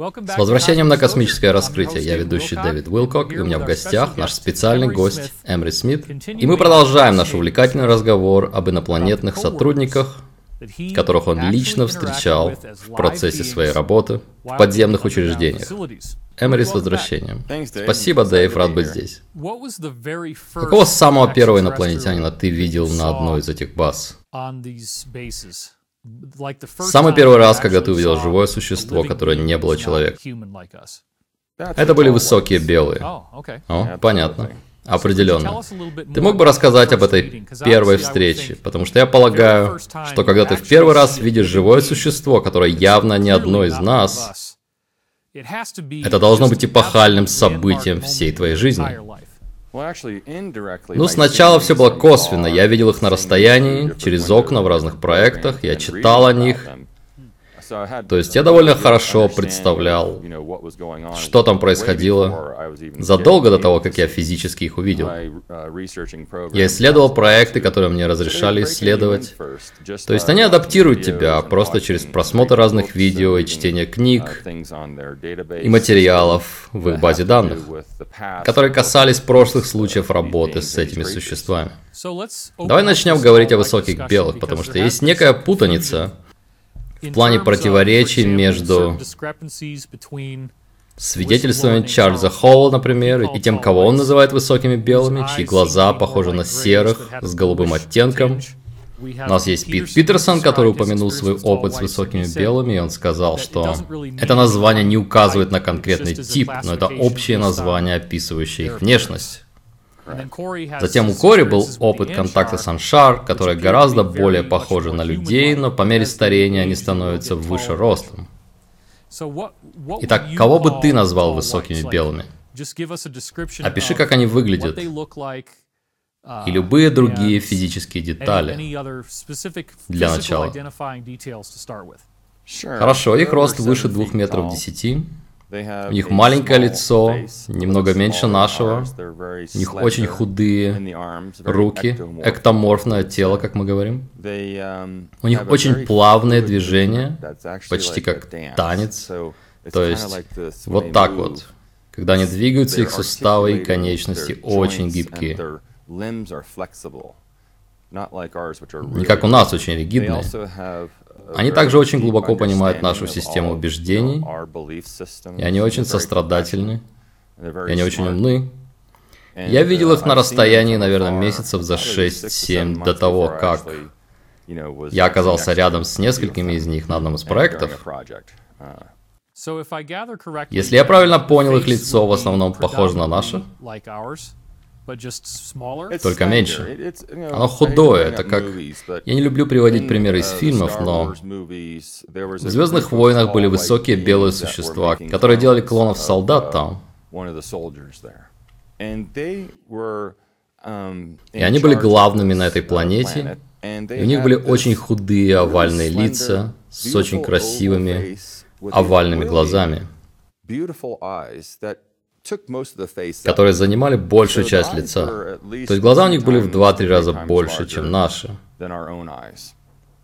С возвращением на космическое раскрытие. Я ведущий Дэвид Уилкок, и у меня в гостях наш специальный гость Эмри Смит. И мы продолжаем наш увлекательный разговор об инопланетных сотрудниках, которых он лично встречал в процессе своей работы в подземных учреждениях. Эмери с возвращением. Спасибо, Дэйв, рад быть здесь. Какого самого первого инопланетянина ты видел на одной из этих баз? Самый первый раз, когда ты увидел живое существо, которое не было человеком. Это были высокие белые. О, понятно. Определенно. Ты мог бы рассказать об этой первой встрече? Потому что я полагаю, что когда ты в первый раз видишь живое существо, которое явно не одно из нас, это должно быть эпохальным событием всей твоей жизни. Ну, сначала все было косвенно. Я видел их на расстоянии, через окна в разных проектах, я читал о них, то есть я довольно хорошо представлял, что там происходило задолго до того, как я физически их увидел. Я исследовал проекты, которые мне разрешали исследовать. То есть они адаптируют тебя просто через просмотр разных видео и чтение книг и материалов в их базе данных, которые касались прошлых случаев работы с этими существами. Давай начнем говорить о высоких белых, потому что есть некая путаница в плане противоречий между свидетельствами Чарльза Холла, например, и тем, кого он называет высокими белыми, чьи глаза похожи на серых с голубым оттенком. У нас есть Пит Питерсон, который упомянул свой опыт с высокими белыми, и он сказал, что это название не указывает на конкретный тип, но это общее название, описывающее их внешность. Затем у Кори был опыт контакта с Аншар, которые гораздо более похожи на людей, но по мере старения они становятся выше ростом. Итак, кого бы ты назвал высокими белыми? Опиши, как они выглядят. И любые другие физические детали для начала. Хорошо, их рост выше двух метров десяти. У них маленькое лицо, немного меньше нашего. У них очень худые руки, эктоморфное тело, как мы говорим. У них очень плавные движения, почти как танец. То есть вот так вот. Когда они двигаются, их суставы и конечности очень гибкие. Не как у нас, очень ригидные. Они также очень глубоко понимают нашу систему убеждений, и они очень сострадательны, и они очень умны. Я видел их на расстоянии, наверное, месяцев за 6-7 до того, как я оказался рядом с несколькими из них на одном из проектов. Если я правильно понял, их лицо в основном похоже на наше, только меньше. Оно худое, это как... Я не люблю приводить примеры из uh, фильмов, но в «Звездных войнах» были высокие белые существа, которые делали клонов uh, солдат там. Um, и они были главными на этой планете, и у них были очень худые овальные лица с очень красивыми овальными глазами которые занимали большую часть лица. То есть глаза у них были в 2-3 раза больше, чем наши.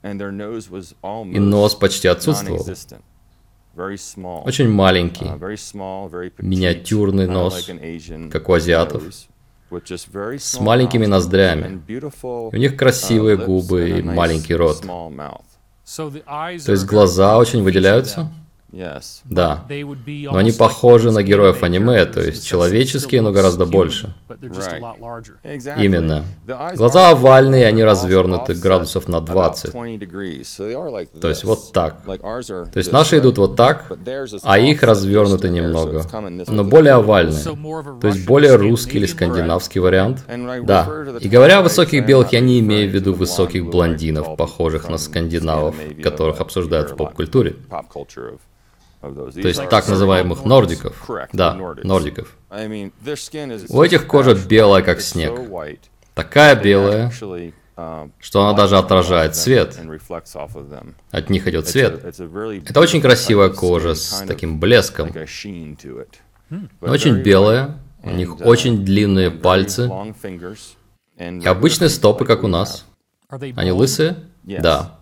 И нос почти отсутствовал. Очень маленький, uh, миниатюрный нос, как у азиатов, с маленькими ноздрями. У них красивые uh, губы и маленький рот. То есть глаза очень выделяются? Да. Но они похожи на героев аниме, то есть человеческие, но гораздо больше. Именно. Глаза овальные, они развернуты градусов на 20. То есть вот так. То есть наши идут вот так, а их развернуты немного, но более овальные. То есть более русский или скандинавский вариант. Да. И говоря о высоких белых, я не имею в виду высоких блондинов, похожих на скандинавов, которых обсуждают в поп-культуре. То есть так называемых нордиков. Да, нордиков. У этих кожа белая, как снег. Такая белая, что она даже отражает свет. От них идет свет. Это очень красивая кожа с таким блеском. Но очень белая, у них очень длинные пальцы и обычные стопы, как у нас. Они лысые? Да.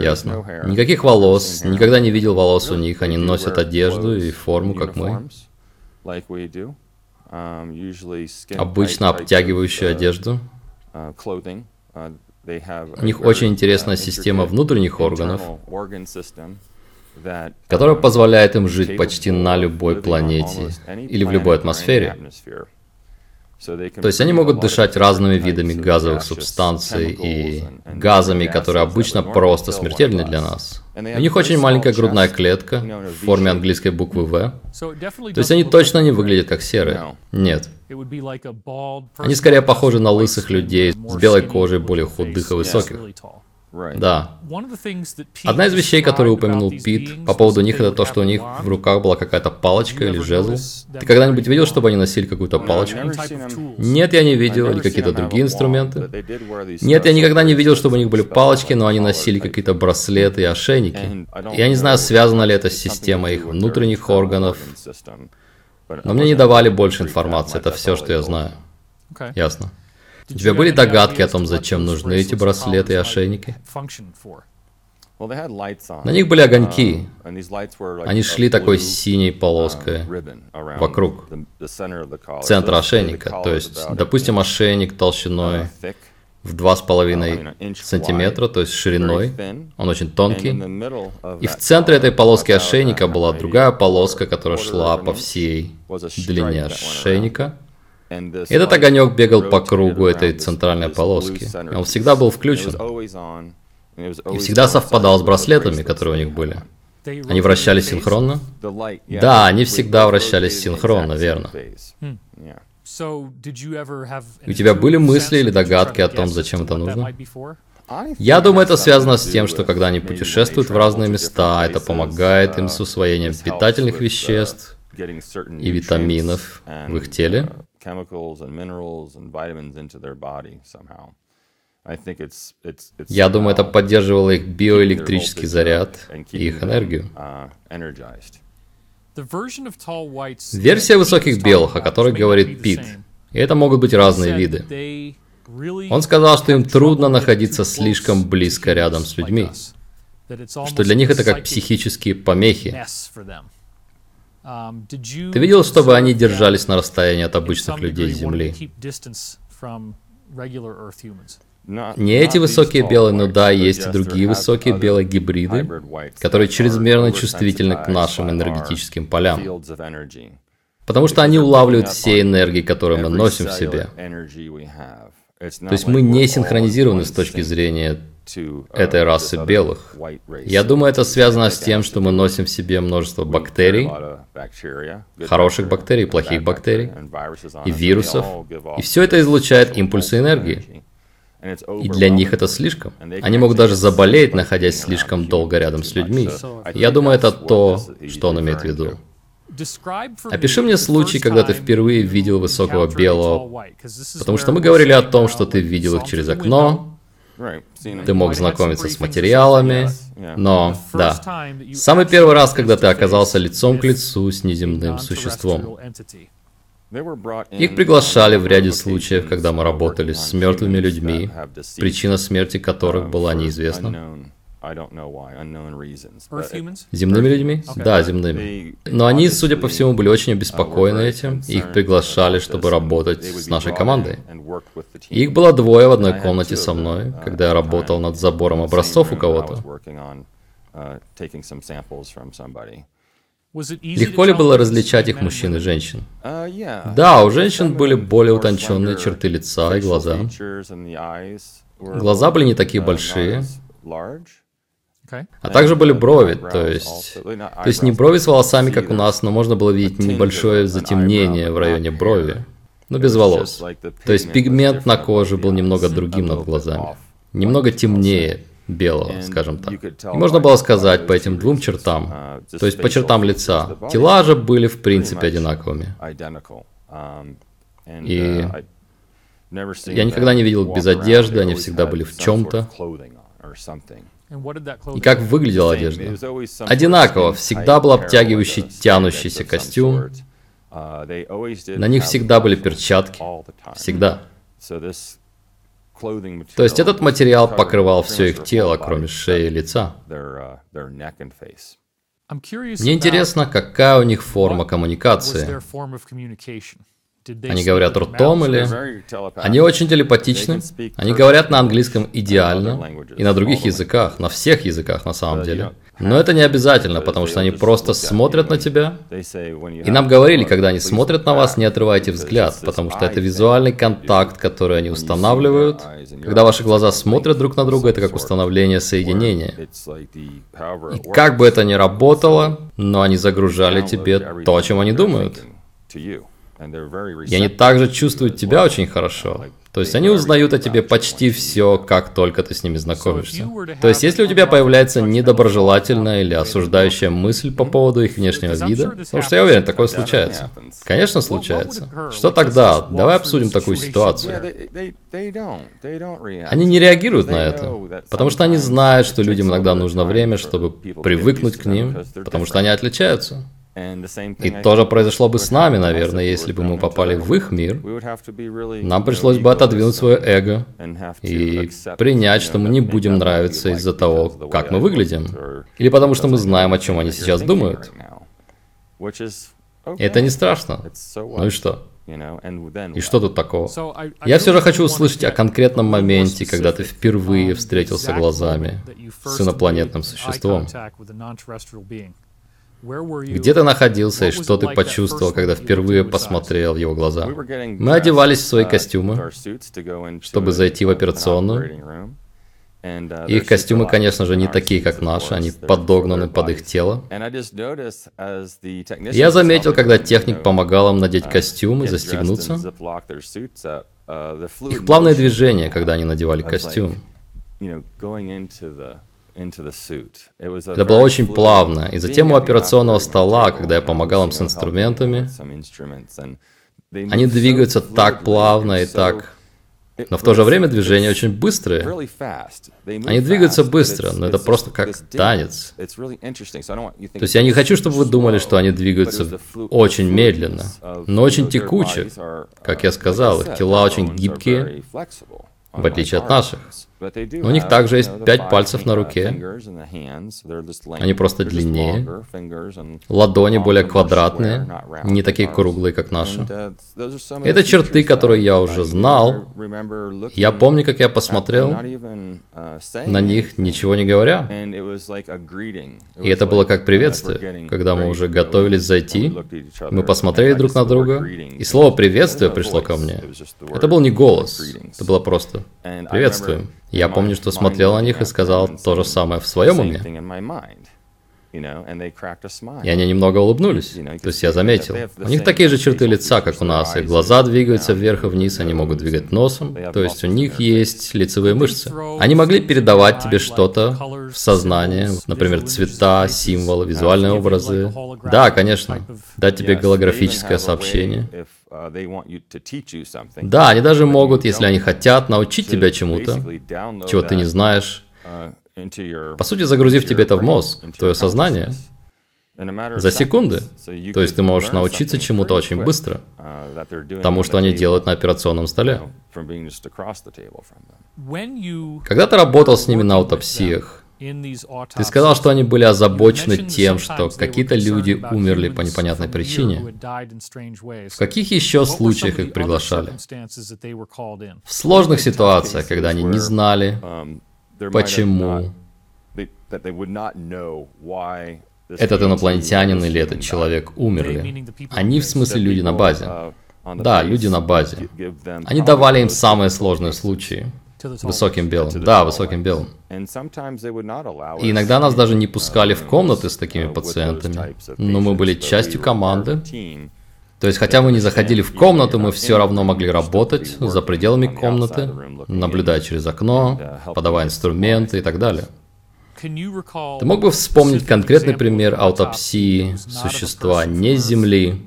Ясно. Никаких волос, никогда не видел волос у них, они носят одежду и форму, как мы. Обычно обтягивающую одежду. У них очень интересная система внутренних органов, которая позволяет им жить почти на любой планете или в любой атмосфере. То есть они могут дышать разными видами газовых субстанций и газами, которые обычно просто смертельны для нас. У них очень маленькая грудная клетка в форме английской буквы В. То есть они точно не выглядят как серые. Нет. Они скорее похожи на лысых людей с белой кожей, более худых и высоких. Да. Одна из вещей, которую упомянул Пит по поводу них, это то, что у них в руках была какая-то палочка или жезл. Ты когда-нибудь видел, чтобы они носили какую-то палочку? Нет, я не видел. Или какие-то другие инструменты? Нет, я никогда не видел, чтобы у них были палочки, но они носили какие-то браслеты и ошейники. Я не знаю, связано ли это с системой их внутренних органов, но мне не давали больше информации, это все, что я знаю. Ясно. У тебя были догадки о том, зачем нужны эти браслеты и ошейники? На них были огоньки. Они шли такой синей полоской вокруг центра ошейника. То есть, допустим, ошейник толщиной в 2,5 сантиметра, то есть шириной. Он очень тонкий. И в центре этой полоски ошейника была другая полоска, которая шла по всей длине ошейника. Этот огонек бегал по кругу этой центральной полоски. Он всегда был включен. И всегда совпадал с браслетами, которые у них были. Они вращались синхронно? Да, они всегда вращались синхронно, верно. У тебя были мысли или догадки о том, зачем это нужно? Я думаю, это связано с тем, что когда они путешествуют в разные места, это помогает им с усвоением питательных веществ и витаминов в их теле chemicals and minerals and vitamins into their body somehow. Я думаю, это поддерживало их биоэлектрический заряд и их энергию. Uh, Версия высоких белых, о которой говорит Пит, и это могут быть разные виды. Он сказал, что им трудно находиться слишком близко рядом с людьми, что для них это как психические помехи. Um, Ты видел, чтобы они держались на расстоянии от обычных людей Земли? Не эти высокие белые, но да, есть и другие высокие белые гибриды, которые чрезмерно чувствительны к нашим энергетическим полям. Потому что они улавливают все энергии, которые мы носим в себе. То есть мы не синхронизированы с точки зрения этой расы белых. Я думаю, это связано с тем, что мы носим в себе множество бактерий, хороших бактерий, плохих бактерий, и вирусов, и все это излучает импульсы энергии. И для них это слишком. Они могут даже заболеть, находясь слишком долго рядом с людьми. Я думаю, это то, что он имеет в виду. Опиши мне случай, когда ты впервые видел высокого белого, потому что мы говорили о том, что ты видел их через окно, ты мог знакомиться с материалами, но, да, самый первый раз, когда ты оказался лицом к лицу с неземным существом. Их приглашали в ряде случаев, когда мы работали с мертвыми людьми, причина смерти которых была неизвестна. Земными людьми? Да, земными. Но они, судя по всему, были очень обеспокоены этим, их приглашали, чтобы работать с нашей командой. их было двое в одной комнате со мной, uh, когда я работал над забором образцов у кого-то. Uh, Легко ли было различать их мужчин и женщин? Uh, да, у женщин были более утонченные черты лица и глаза. Глаза были не такие большие. А также были брови, то есть, то есть не брови с волосами, как у нас, но можно было видеть небольшое затемнение в районе брови, но без волос. То есть пигмент на коже был немного другим над глазами, немного темнее белого, скажем так. И можно было сказать по этим двум чертам, то есть по чертам лица. Тела же были в принципе одинаковыми. И я никогда не видел без одежды, они всегда были в чем-то. И как выглядела одежда? Одинаково, всегда был обтягивающий, тянущийся костюм. Uh, На них всегда были перчатки. Всегда. То есть этот материал покрывал все их тело, кроме шеи и лица. Мне интересно, какая у них форма коммуникации. Они говорят ртом или... Они очень телепатичны. Они говорят на английском идеально. И на других языках, на всех языках на самом деле. Но это не обязательно, потому что они просто смотрят на тебя. И нам говорили, когда они смотрят на вас, не отрывайте взгляд, потому что это визуальный контакт, который они устанавливают. Когда ваши глаза смотрят друг на друга, это как установление соединения. И как бы это ни работало, но они загружали тебе то, о чем они думают. И они также чувствуют тебя очень хорошо. То есть они узнают о тебе почти все, как только ты с ними знакомишься. То есть если у тебя появляется недоброжелательная или осуждающая мысль по поводу их внешнего вида, потому что я уверен, такое случается. Конечно, случается. Что тогда? Давай обсудим такую ситуацию. Они не реагируют на это, потому что они знают, что людям иногда нужно время, чтобы привыкнуть к ним, потому что они отличаются. И то же произошло бы с нами, наверное, если бы мы попали в их мир. Нам пришлось бы отодвинуть свое эго и принять, что мы не будем нравиться из-за того, как мы выглядим. Или потому что мы знаем, о чем они сейчас думают. И это не страшно. Ну и что? И что тут такого? Я все же хочу услышать о конкретном моменте, когда ты впервые встретился глазами с инопланетным существом. Где ты находился и что ты почувствовал, когда впервые посмотрел в его глаза? Мы одевались в свои uh, костюмы, чтобы зайти в операционную. Uh, их костюмы, конечно же, не такие, как наши, они подогнаны под их тело. Я заметил, когда техник помогал им надеть uh, костюм и застегнуться, их плавное движение, когда они надевали костюм. Это было очень плавно. И затем у операционного стола, когда я помогал им с инструментами, они двигаются так плавно и так... Но в то же время движения очень быстрые. Они двигаются быстро, но это просто как танец. То есть я не хочу, чтобы вы думали, что они двигаются очень медленно, но очень текуче. Как я сказал, их тела очень гибкие, в отличие от наших. У них также есть пять пальцев на руке. Они просто длиннее. Ладони более квадратные, не такие круглые, как наши. Это черты, которые я уже знал. Я помню, как я посмотрел на них, ничего не говоря. И это было как приветствие. Когда мы уже готовились зайти, мы посмотрели друг на друга, и слово «приветствие» пришло ко мне. Это был не голос, это было просто «приветствуем». Я помню, что смотрел на них и сказал то же самое в своем уме. И они немного улыбнулись. То есть я заметил. У них такие же черты лица, как у нас. Их глаза двигаются вверх и вниз, они могут двигать носом. То есть у них есть лицевые мышцы. Они могли передавать тебе что-то в сознание, например, цвета, символы, визуальные образы. Да, конечно. Дать тебе голографическое сообщение. Да, они даже могут, если они хотят, научить тебя чему-то, чего ты не знаешь. По сути, загрузив тебе это в мозг, в твое сознание, за секунды. То есть ты можешь научиться чему-то очень быстро, тому, что они делают на операционном столе. Когда ты работал с ними на аутопсиях, ты сказал, что они были озабочены тем, что какие-то люди умерли по непонятной причине. В каких еще случаях их приглашали? В сложных ситуациях, когда они не знали, почему этот инопланетянин или этот человек умерли. Они, в смысле, люди на базе. Да, люди на базе. Они давали им самые сложные случаи. Высоким белым. Да, высоким белым. И иногда нас даже не пускали в комнаты с такими пациентами. Но мы были частью команды. То есть, хотя мы не заходили в комнату, мы все равно могли работать за пределами комнаты, наблюдая через окно, подавая инструменты и так далее. Ты мог бы вспомнить конкретный пример аутопсии существа не Земли,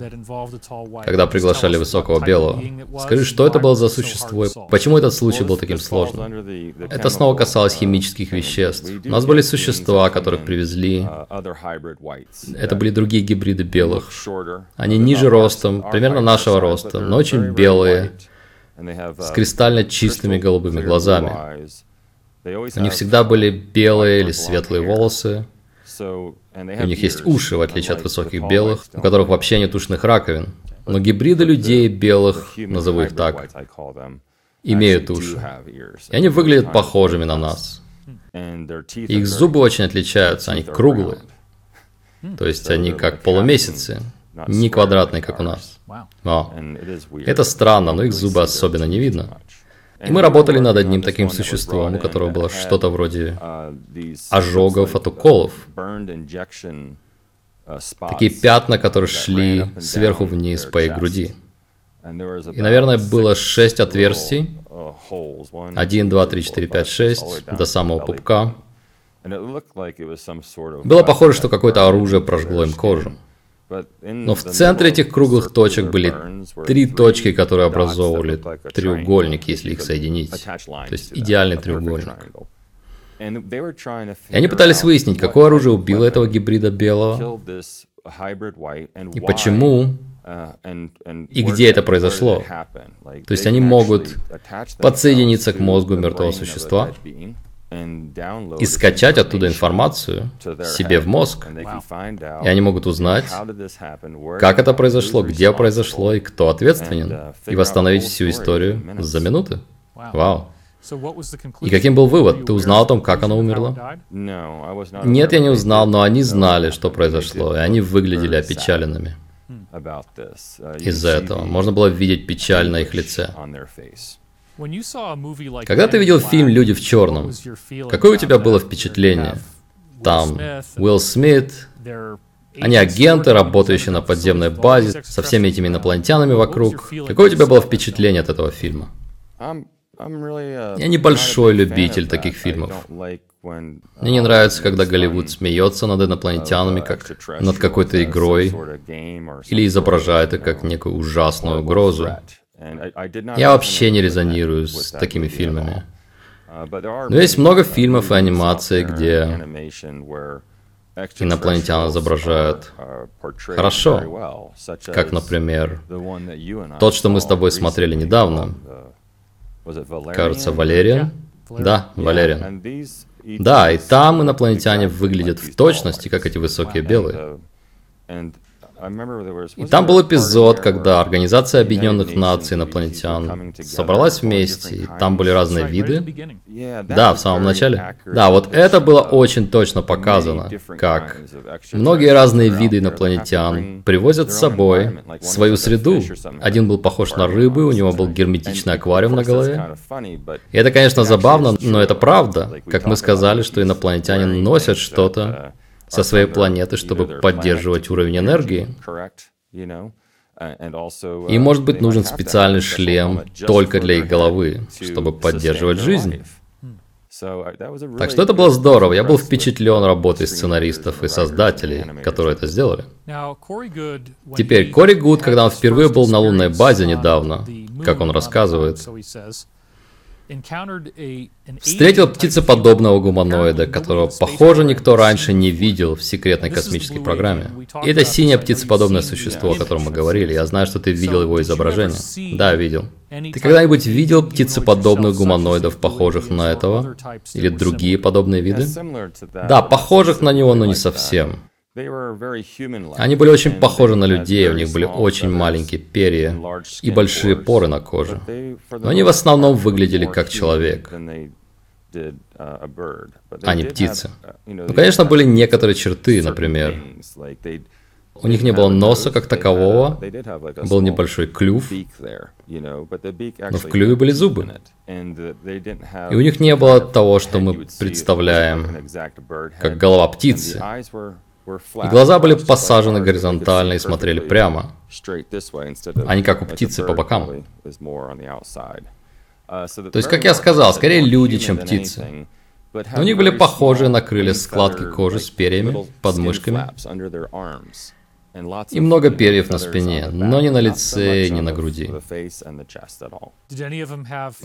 когда приглашали высокого белого? Скажи, что это было за существо и почему этот случай был таким сложным? Это снова касалось химических веществ. У нас были существа, которых привезли. Это были другие гибриды белых. Они ниже ростом, примерно нашего роста, но очень белые, с кристально чистыми голубыми глазами. У них всегда были белые или светлые волосы. У них есть уши, в отличие от высоких белых, у которых вообще нет ушных раковин. Но гибриды людей белых, назову их так, имеют уши. И они выглядят похожими на нас. Их зубы очень отличаются, они круглые. То есть они как полумесяцы, не квадратные, как у нас. О, это странно, но их зубы особенно не видно. И мы работали над одним таким существом, у которого было что-то вроде ожогов от уколов. Такие пятна, которые шли сверху вниз по их груди. И, наверное, было шесть отверстий. Один, два, три, четыре, пять, шесть. До самого пупка. Было похоже, что какое-то оружие прожгло им кожу. Но в центре этих круглых точек были три точки, которые образовывали треугольник, если их соединить. То есть идеальный треугольник. И они пытались выяснить, какое оружие убило этого гибрида белого, и почему, и где это произошло. То есть они могут подсоединиться к мозгу мертвого существа, и скачать оттуда информацию себе в мозг. И они могут узнать, как это произошло, где произошло и кто ответственен, и восстановить всю историю за минуты. Вау. И каким был вывод? Ты узнал о том, как она умерла? Нет, я не узнал, но они знали, что произошло, и они выглядели опечаленными. Из-за этого можно было видеть печаль на их лице. Когда ты видел фильм «Люди в черном», какое у тебя было впечатление? Там Уилл Смит, они агенты, работающие на подземной базе, со всеми этими инопланетянами вокруг. Какое у тебя было впечатление от этого фильма? Я небольшой любитель таких фильмов. Мне не нравится, когда Голливуд смеется над инопланетянами, как над какой-то игрой, или изображает их как некую ужасную угрозу. Я вообще не резонирую с такими фильмами. Но есть много фильмов и анимаций, где инопланетян изображают хорошо, как, например, тот, что мы с тобой смотрели недавно. Кажется, Валериан? Да, Валериан. Да, и там инопланетяне выглядят в точности, как эти высокие белые. И там был эпизод, когда Организация Объединенных Наций инопланетян собралась вместе, и там были разные виды. Да, в самом начале. Да, вот это было очень точно показано, как многие разные виды инопланетян привозят с собой свою среду. Один был похож на рыбы, у него был герметичный аквариум на голове. И это, конечно, забавно, но это правда. Как мы сказали, что инопланетяне носят что-то, со своей планеты, чтобы поддерживать уровень энергии. И, может быть, нужен специальный шлем только для их головы, чтобы поддерживать жизнь. Так что это было здорово. Я был впечатлен работой сценаристов и создателей, которые это сделали. Теперь, Кори Гуд, когда он впервые был на лунной базе недавно, как он рассказывает, Встретил птицеподобного гуманоида, которого, похоже, никто раньше не видел в секретной космической программе. И это синее птицеподобное существо, о котором мы говорили. Я знаю, что ты видел его изображение. Да, видел. Ты когда-нибудь видел птицеподобных гуманоидов, похожих на этого? Или другие подобные виды? Да, похожих на него, но не совсем. Они были очень похожи на людей, у них были очень маленькие перья и большие поры на коже. Но они в основном выглядели как человек, а не птицы. Ну, конечно, были некоторые черты, например, у них не было носа как такового, был небольшой клюв, но в клюве были зубы. И у них не было того, что мы представляем как голова птицы. И глаза были посажены горизонтально и смотрели прямо, а не как у птицы по бокам. То есть, как я сказал, скорее люди, чем птицы. Но у них были похожие на крылья складки кожи с перьями под мышками. И много перьев на спине, но не на лице, не на груди.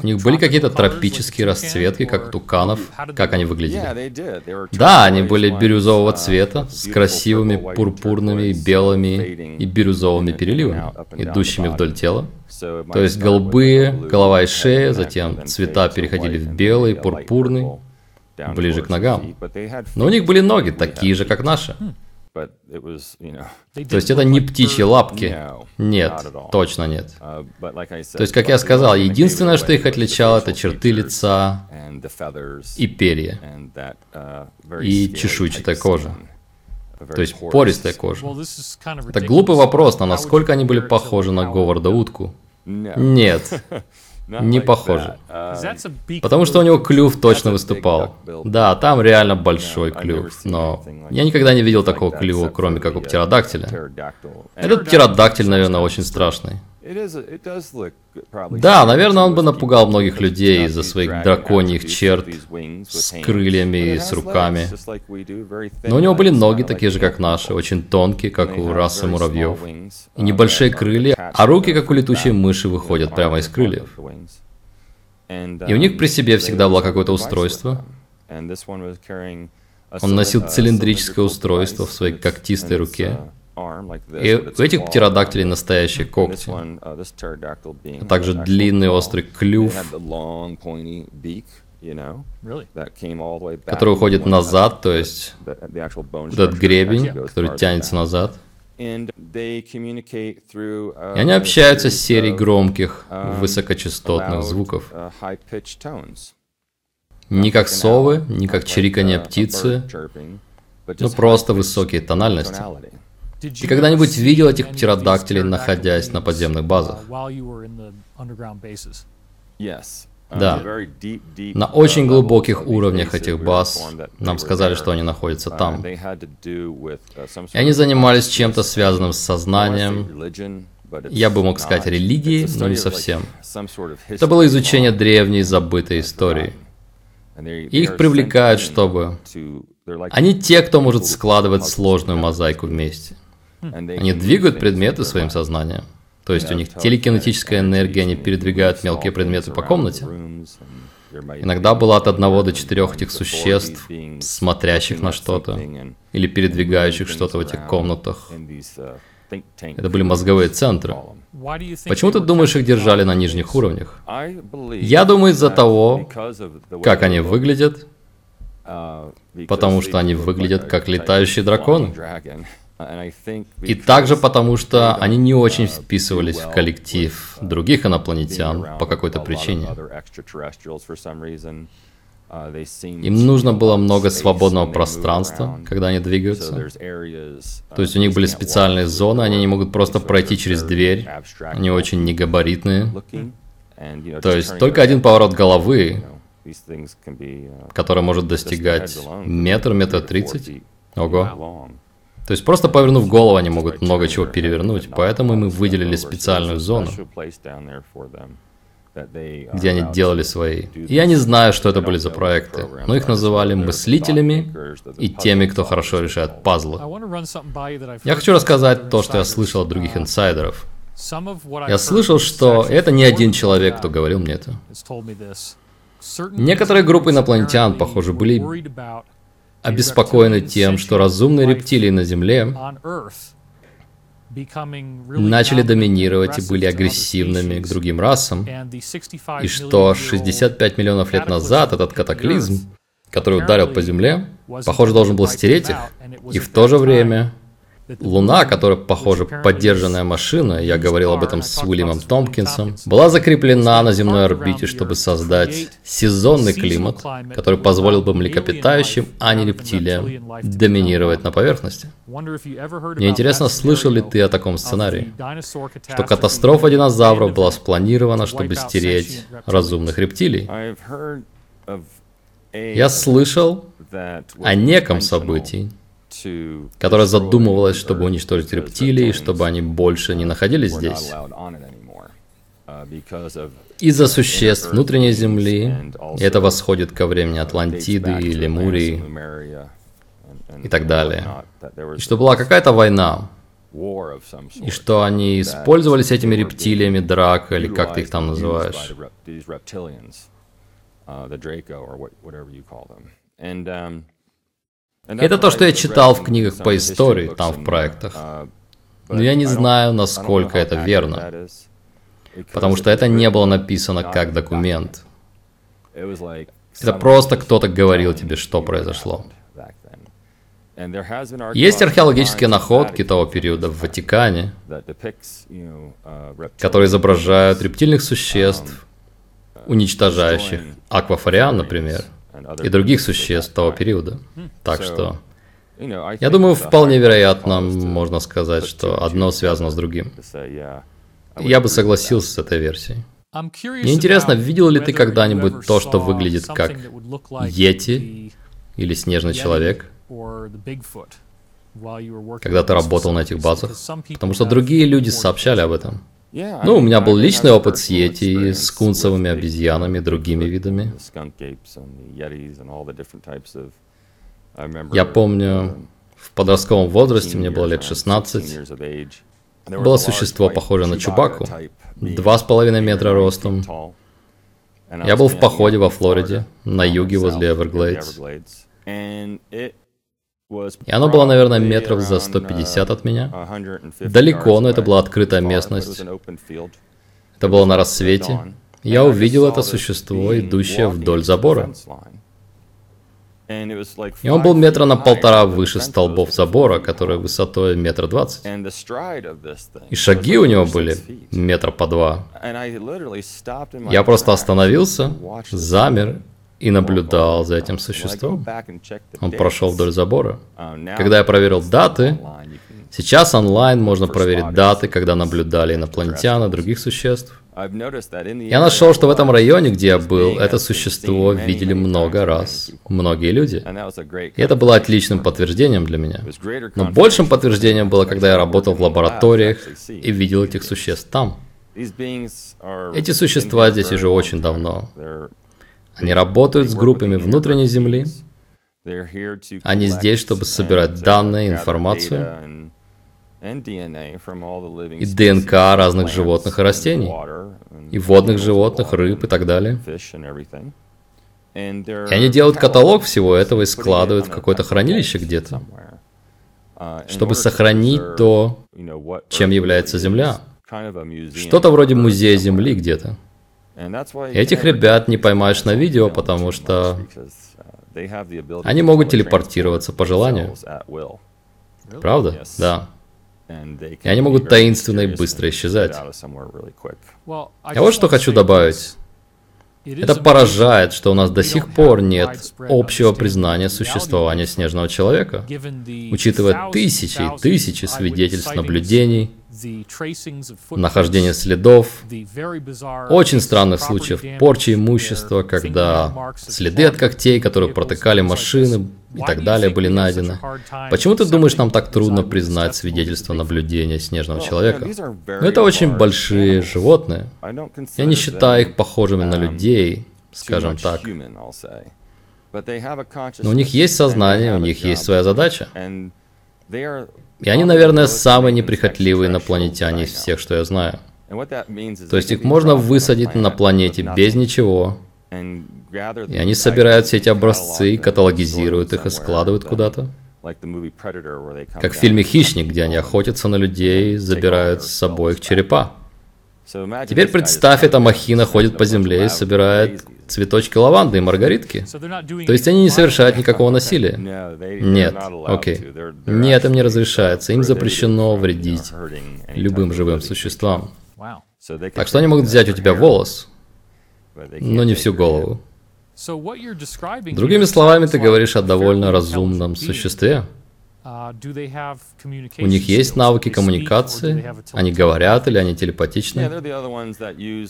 У них были какие-то тропические расцветки, как у туканов, как они выглядели? Да, они были бирюзового цвета, с красивыми пурпурными, белыми и бирюзовыми переливами, идущими вдоль тела. То есть голубые, голова и шея, затем цвета переходили в белый, пурпурный, ближе к ногам. Но у них были ноги, такие же, как наши. То есть это не птичьи лапки? Нет, точно нет. Uh, То есть, как я сказал, единственное, что их отличало, это черты лица и перья, uh, и чешуйчатая кожа. То есть пористая кожа. Это глупый вопрос, но насколько они были похожи на Говарда утку? Нет. Не похоже. Um, Потому что у него клюв точно выступал. Да, там реально большой клюв, но я никогда не видел такого клюва, кроме как у птеродактиля. Этот птеродактиль, наверное, очень страшный. Да, наверное, он бы напугал многих людей из-за своих драконьих черт с крыльями и с руками. Но у него были ноги такие же, как наши, очень тонкие, как у расы муравьев, и небольшие крылья, а руки, как у летучей мыши, выходят прямо из крыльев. И у них при себе всегда было какое-то устройство. Он носил цилиндрическое устройство в своей когтистой руке, и у этих птеродактилей настоящие когти, а также длинный острый клюв, который уходит назад, то есть этот гребень, который тянется назад. Uh, И они общаются с серией громких, um, высокочастотных звуков. uh, Не как совы, не как чириканье птицы, но просто высокие тональности. Ты когда-нибудь видел этих птеродактилей, находясь на подземных базах? Да. На очень глубоких уровнях этих баз нам сказали, что они находятся там. И они занимались чем-то связанным с сознанием. Я бы мог сказать религией, но не совсем. Это было изучение древней забытой истории. И их привлекают, чтобы... Они те, кто может складывать сложную мозаику вместе. Они двигают предметы своим сознанием. То есть у них телекинетическая энергия, они передвигают мелкие предметы по комнате. Иногда было от одного до четырех этих существ, смотрящих на что-то, или передвигающих что-то в этих комнатах. Это были мозговые центры. Почему ты думаешь, их держали на нижних уровнях? Я думаю, из-за того, как они выглядят, потому что они выглядят как летающие драконы. И также потому, что они не очень вписывались в коллектив других инопланетян по какой-то причине. Им нужно было много свободного пространства, когда они двигаются. То есть у них были специальные зоны, они не могут просто пройти через дверь, они очень негабаритные. То есть только один поворот головы, который может достигать метр, метр тридцать. Ого. То есть просто повернув голову, они могут много чего перевернуть, поэтому мы выделили специальную зону, где они делали свои. Я не знаю, что это были за проекты, но их называли мыслителями и теми, кто хорошо решает пазлы. Я хочу рассказать то, что я слышал от других инсайдеров. Я слышал, что это не один человек, кто говорил мне это. Некоторые группы инопланетян, похоже, были обеспокоены тем, что разумные рептилии на Земле начали доминировать и были агрессивными к другим расам, и что 65 миллионов лет назад этот катаклизм, который ударил по Земле, похоже, должен был стереть их, и в то же время Луна, которая, похоже, поддержанная машина, я говорил об этом с Уильямом Томпкинсом, была закреплена на земной орбите, чтобы создать сезонный климат, который позволил бы млекопитающим, а не рептилиям, доминировать на поверхности. Мне интересно, слышал ли ты о таком сценарии? Что катастрофа динозавров была спланирована, чтобы стереть разумных рептилий? Я слышал о неком событии, которая задумывалась, чтобы уничтожить рептилии, чтобы они больше не находились здесь. Из-за существ внутренней Земли, и это восходит ко времени Атлантиды и Лемурии и так далее. И что была какая-то война, И что они использовались этими рептилиями драк, или как ты их там называешь. Это то, что я читал в книгах по истории, там в проектах. Но я не знаю, насколько это верно. Потому что это не было написано как документ. Это просто кто-то говорил тебе, что произошло. Есть археологические находки того периода в Ватикане, которые изображают рептильных существ, уничтожающих аквафариан, например, и других существ того периода. Так что, я думаю, вполне вероятно, можно сказать, что одно связано с другим. Я бы согласился с этой версией. Мне интересно, видел ли ты когда-нибудь то, что выглядит как Йети или Снежный Человек? Когда ты работал на этих базах? Потому что другие люди сообщали об этом. Ну, у меня был личный опыт с Йети, с кунцевыми обезьянами, другими видами. Я помню, в подростковом возрасте, мне было лет 16, было существо, похожее на Чубаку, два с половиной метра ростом. Я был в походе во Флориде, на юге возле Эверглейдс. И оно было, наверное, метров за 150 от меня. Далеко, но это была открытая местность. Это было на рассвете. Я увидел это существо, идущее вдоль забора. И он был метра на полтора выше столбов забора, которые высотой метр двадцать. И шаги у него были метра по два. Я просто остановился, замер и наблюдал за этим существом. Он прошел вдоль забора. Когда я проверил даты, сейчас онлайн можно проверить даты, когда наблюдали инопланетян и других существ. Я нашел, что в этом районе, где я был, это существо видели много раз, многие люди. И это было отличным подтверждением для меня. Но большим подтверждением было, когда я работал в лабораториях и видел этих существ там. Эти существа здесь уже очень давно. Они работают с группами внутренней Земли. Они здесь, чтобы собирать данные, информацию и ДНК разных животных и растений, и водных животных, рыб и так далее. И они делают каталог всего этого и складывают в какое-то хранилище где-то, чтобы сохранить то, чем является Земля. Что-то вроде музея Земли где-то. Этих ребят не поймаешь на видео, потому что они могут телепортироваться по желанию. Правда? Да. И они могут таинственно и быстро исчезать. Я вот что хочу добавить. Это поражает, что у нас до сих пор нет общего признания существования снежного человека, учитывая тысячи и тысячи свидетельств наблюдений, нахождение следов, очень странных случаев порчи имущества, когда следы от когтей, которые протыкали машины и так далее, были найдены. Почему ты думаешь, нам так трудно признать свидетельство наблюдения снежного человека? Ну, это очень большие животные. Я не считаю их похожими на людей, скажем так. Но у них есть сознание, у них есть своя задача. И они, наверное, самые неприхотливые инопланетяне из всех, что я знаю. То есть их можно высадить на планете без ничего, и они собирают все эти образцы, каталогизируют их и складывают куда-то. Как в фильме «Хищник», где они охотятся на людей, забирают с собой их черепа. Теперь представь, эта махина ходит по земле и собирает цветочки лаванды и маргаритки. То есть они не совершают никакого насилия? Нет. Окей. Нет, им не разрешается. Им запрещено вредить любым живым существам. Так что они могут взять у тебя волос, но не всю голову. Другими словами, ты говоришь о довольно разумном существе. Uh, У них есть навыки коммуникации? Они говорят или они телепатичны?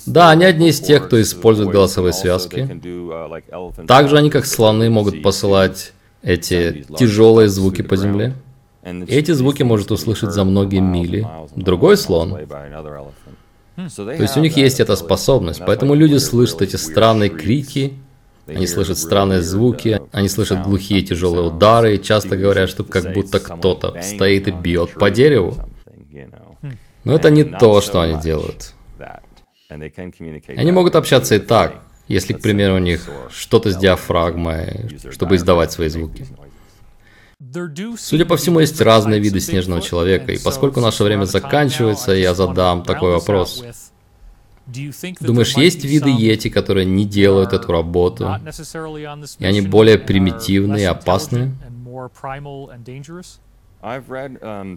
Да, они одни из тех, кто использует голосовые связки. Uh, Также они, как слоны, могут посылать эти тяжелые звуки по земле. Эти звуки может услышать за многие мили другой слон. То есть у них есть эта способность, поэтому люди слышат эти странные крики, они слышат странные звуки, они слышат глухие тяжелые удары и часто говорят, что как будто кто-то стоит и бьет по дереву. Но это не то, что они делают. Они могут общаться и так, если, к примеру, у них что-то с диафрагмой, чтобы издавать свои звуки. Судя по всему, есть разные виды снежного человека, и поскольку наше время заканчивается, я задам такой вопрос. Думаешь, есть виды Йети, которые не делают эту работу, и они более примитивные и опасные?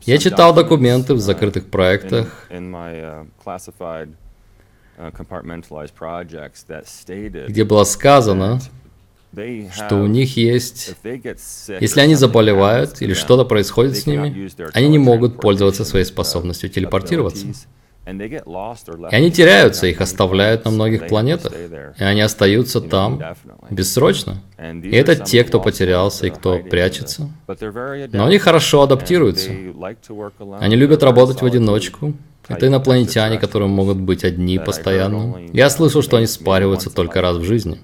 Я читал документы в закрытых проектах, где было сказано, что у них есть... Если они заболевают или что-то происходит с ними, они не могут пользоваться своей способностью телепортироваться. И они теряются, их оставляют на многих планетах, и они остаются там бессрочно. И это те, кто потерялся и кто прячется. Но они хорошо адаптируются. Они любят работать в одиночку. Это инопланетяне, которые могут быть одни постоянно. Я слышал, что они спариваются только раз в жизни.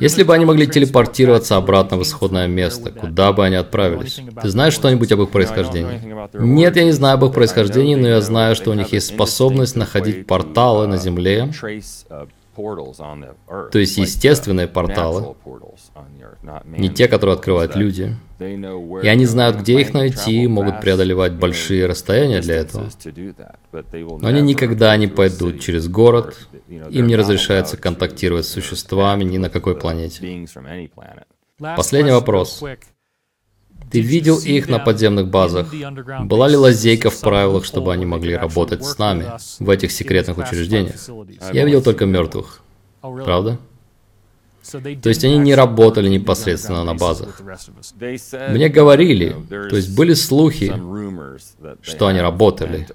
Если бы они могли телепортироваться обратно в исходное место, куда бы они отправились? Ты знаешь что-нибудь об их происхождении? Нет, я не знаю об их происхождении, но я знаю, что у них есть способность находить порталы на Земле, то есть естественные порталы, не те, которые открывают люди. И они знают, где их найти, и могут преодолевать большие расстояния для этого. Но они никогда не пойдут через город, им не разрешается контактировать с существами ни на какой планете. Последний вопрос. Ты видел их на подземных базах? Была ли лазейка в правилах, чтобы они могли работать с нами в этих секретных учреждениях? Я видел только мертвых. Правда? То есть они не работали непосредственно на базах. Мне говорили, то есть были слухи, что они работали.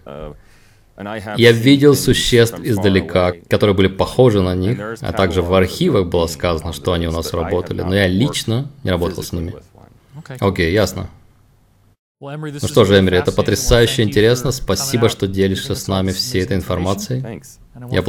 Я видел существ издалека, которые были похожи на них, а также в архивах было сказано, что они у нас работали, но я лично не работал с ними. Окей, ясно. Ну что же, Эмери, это потрясающе интересно. Спасибо, что делишься с нами всей этой информацией. Я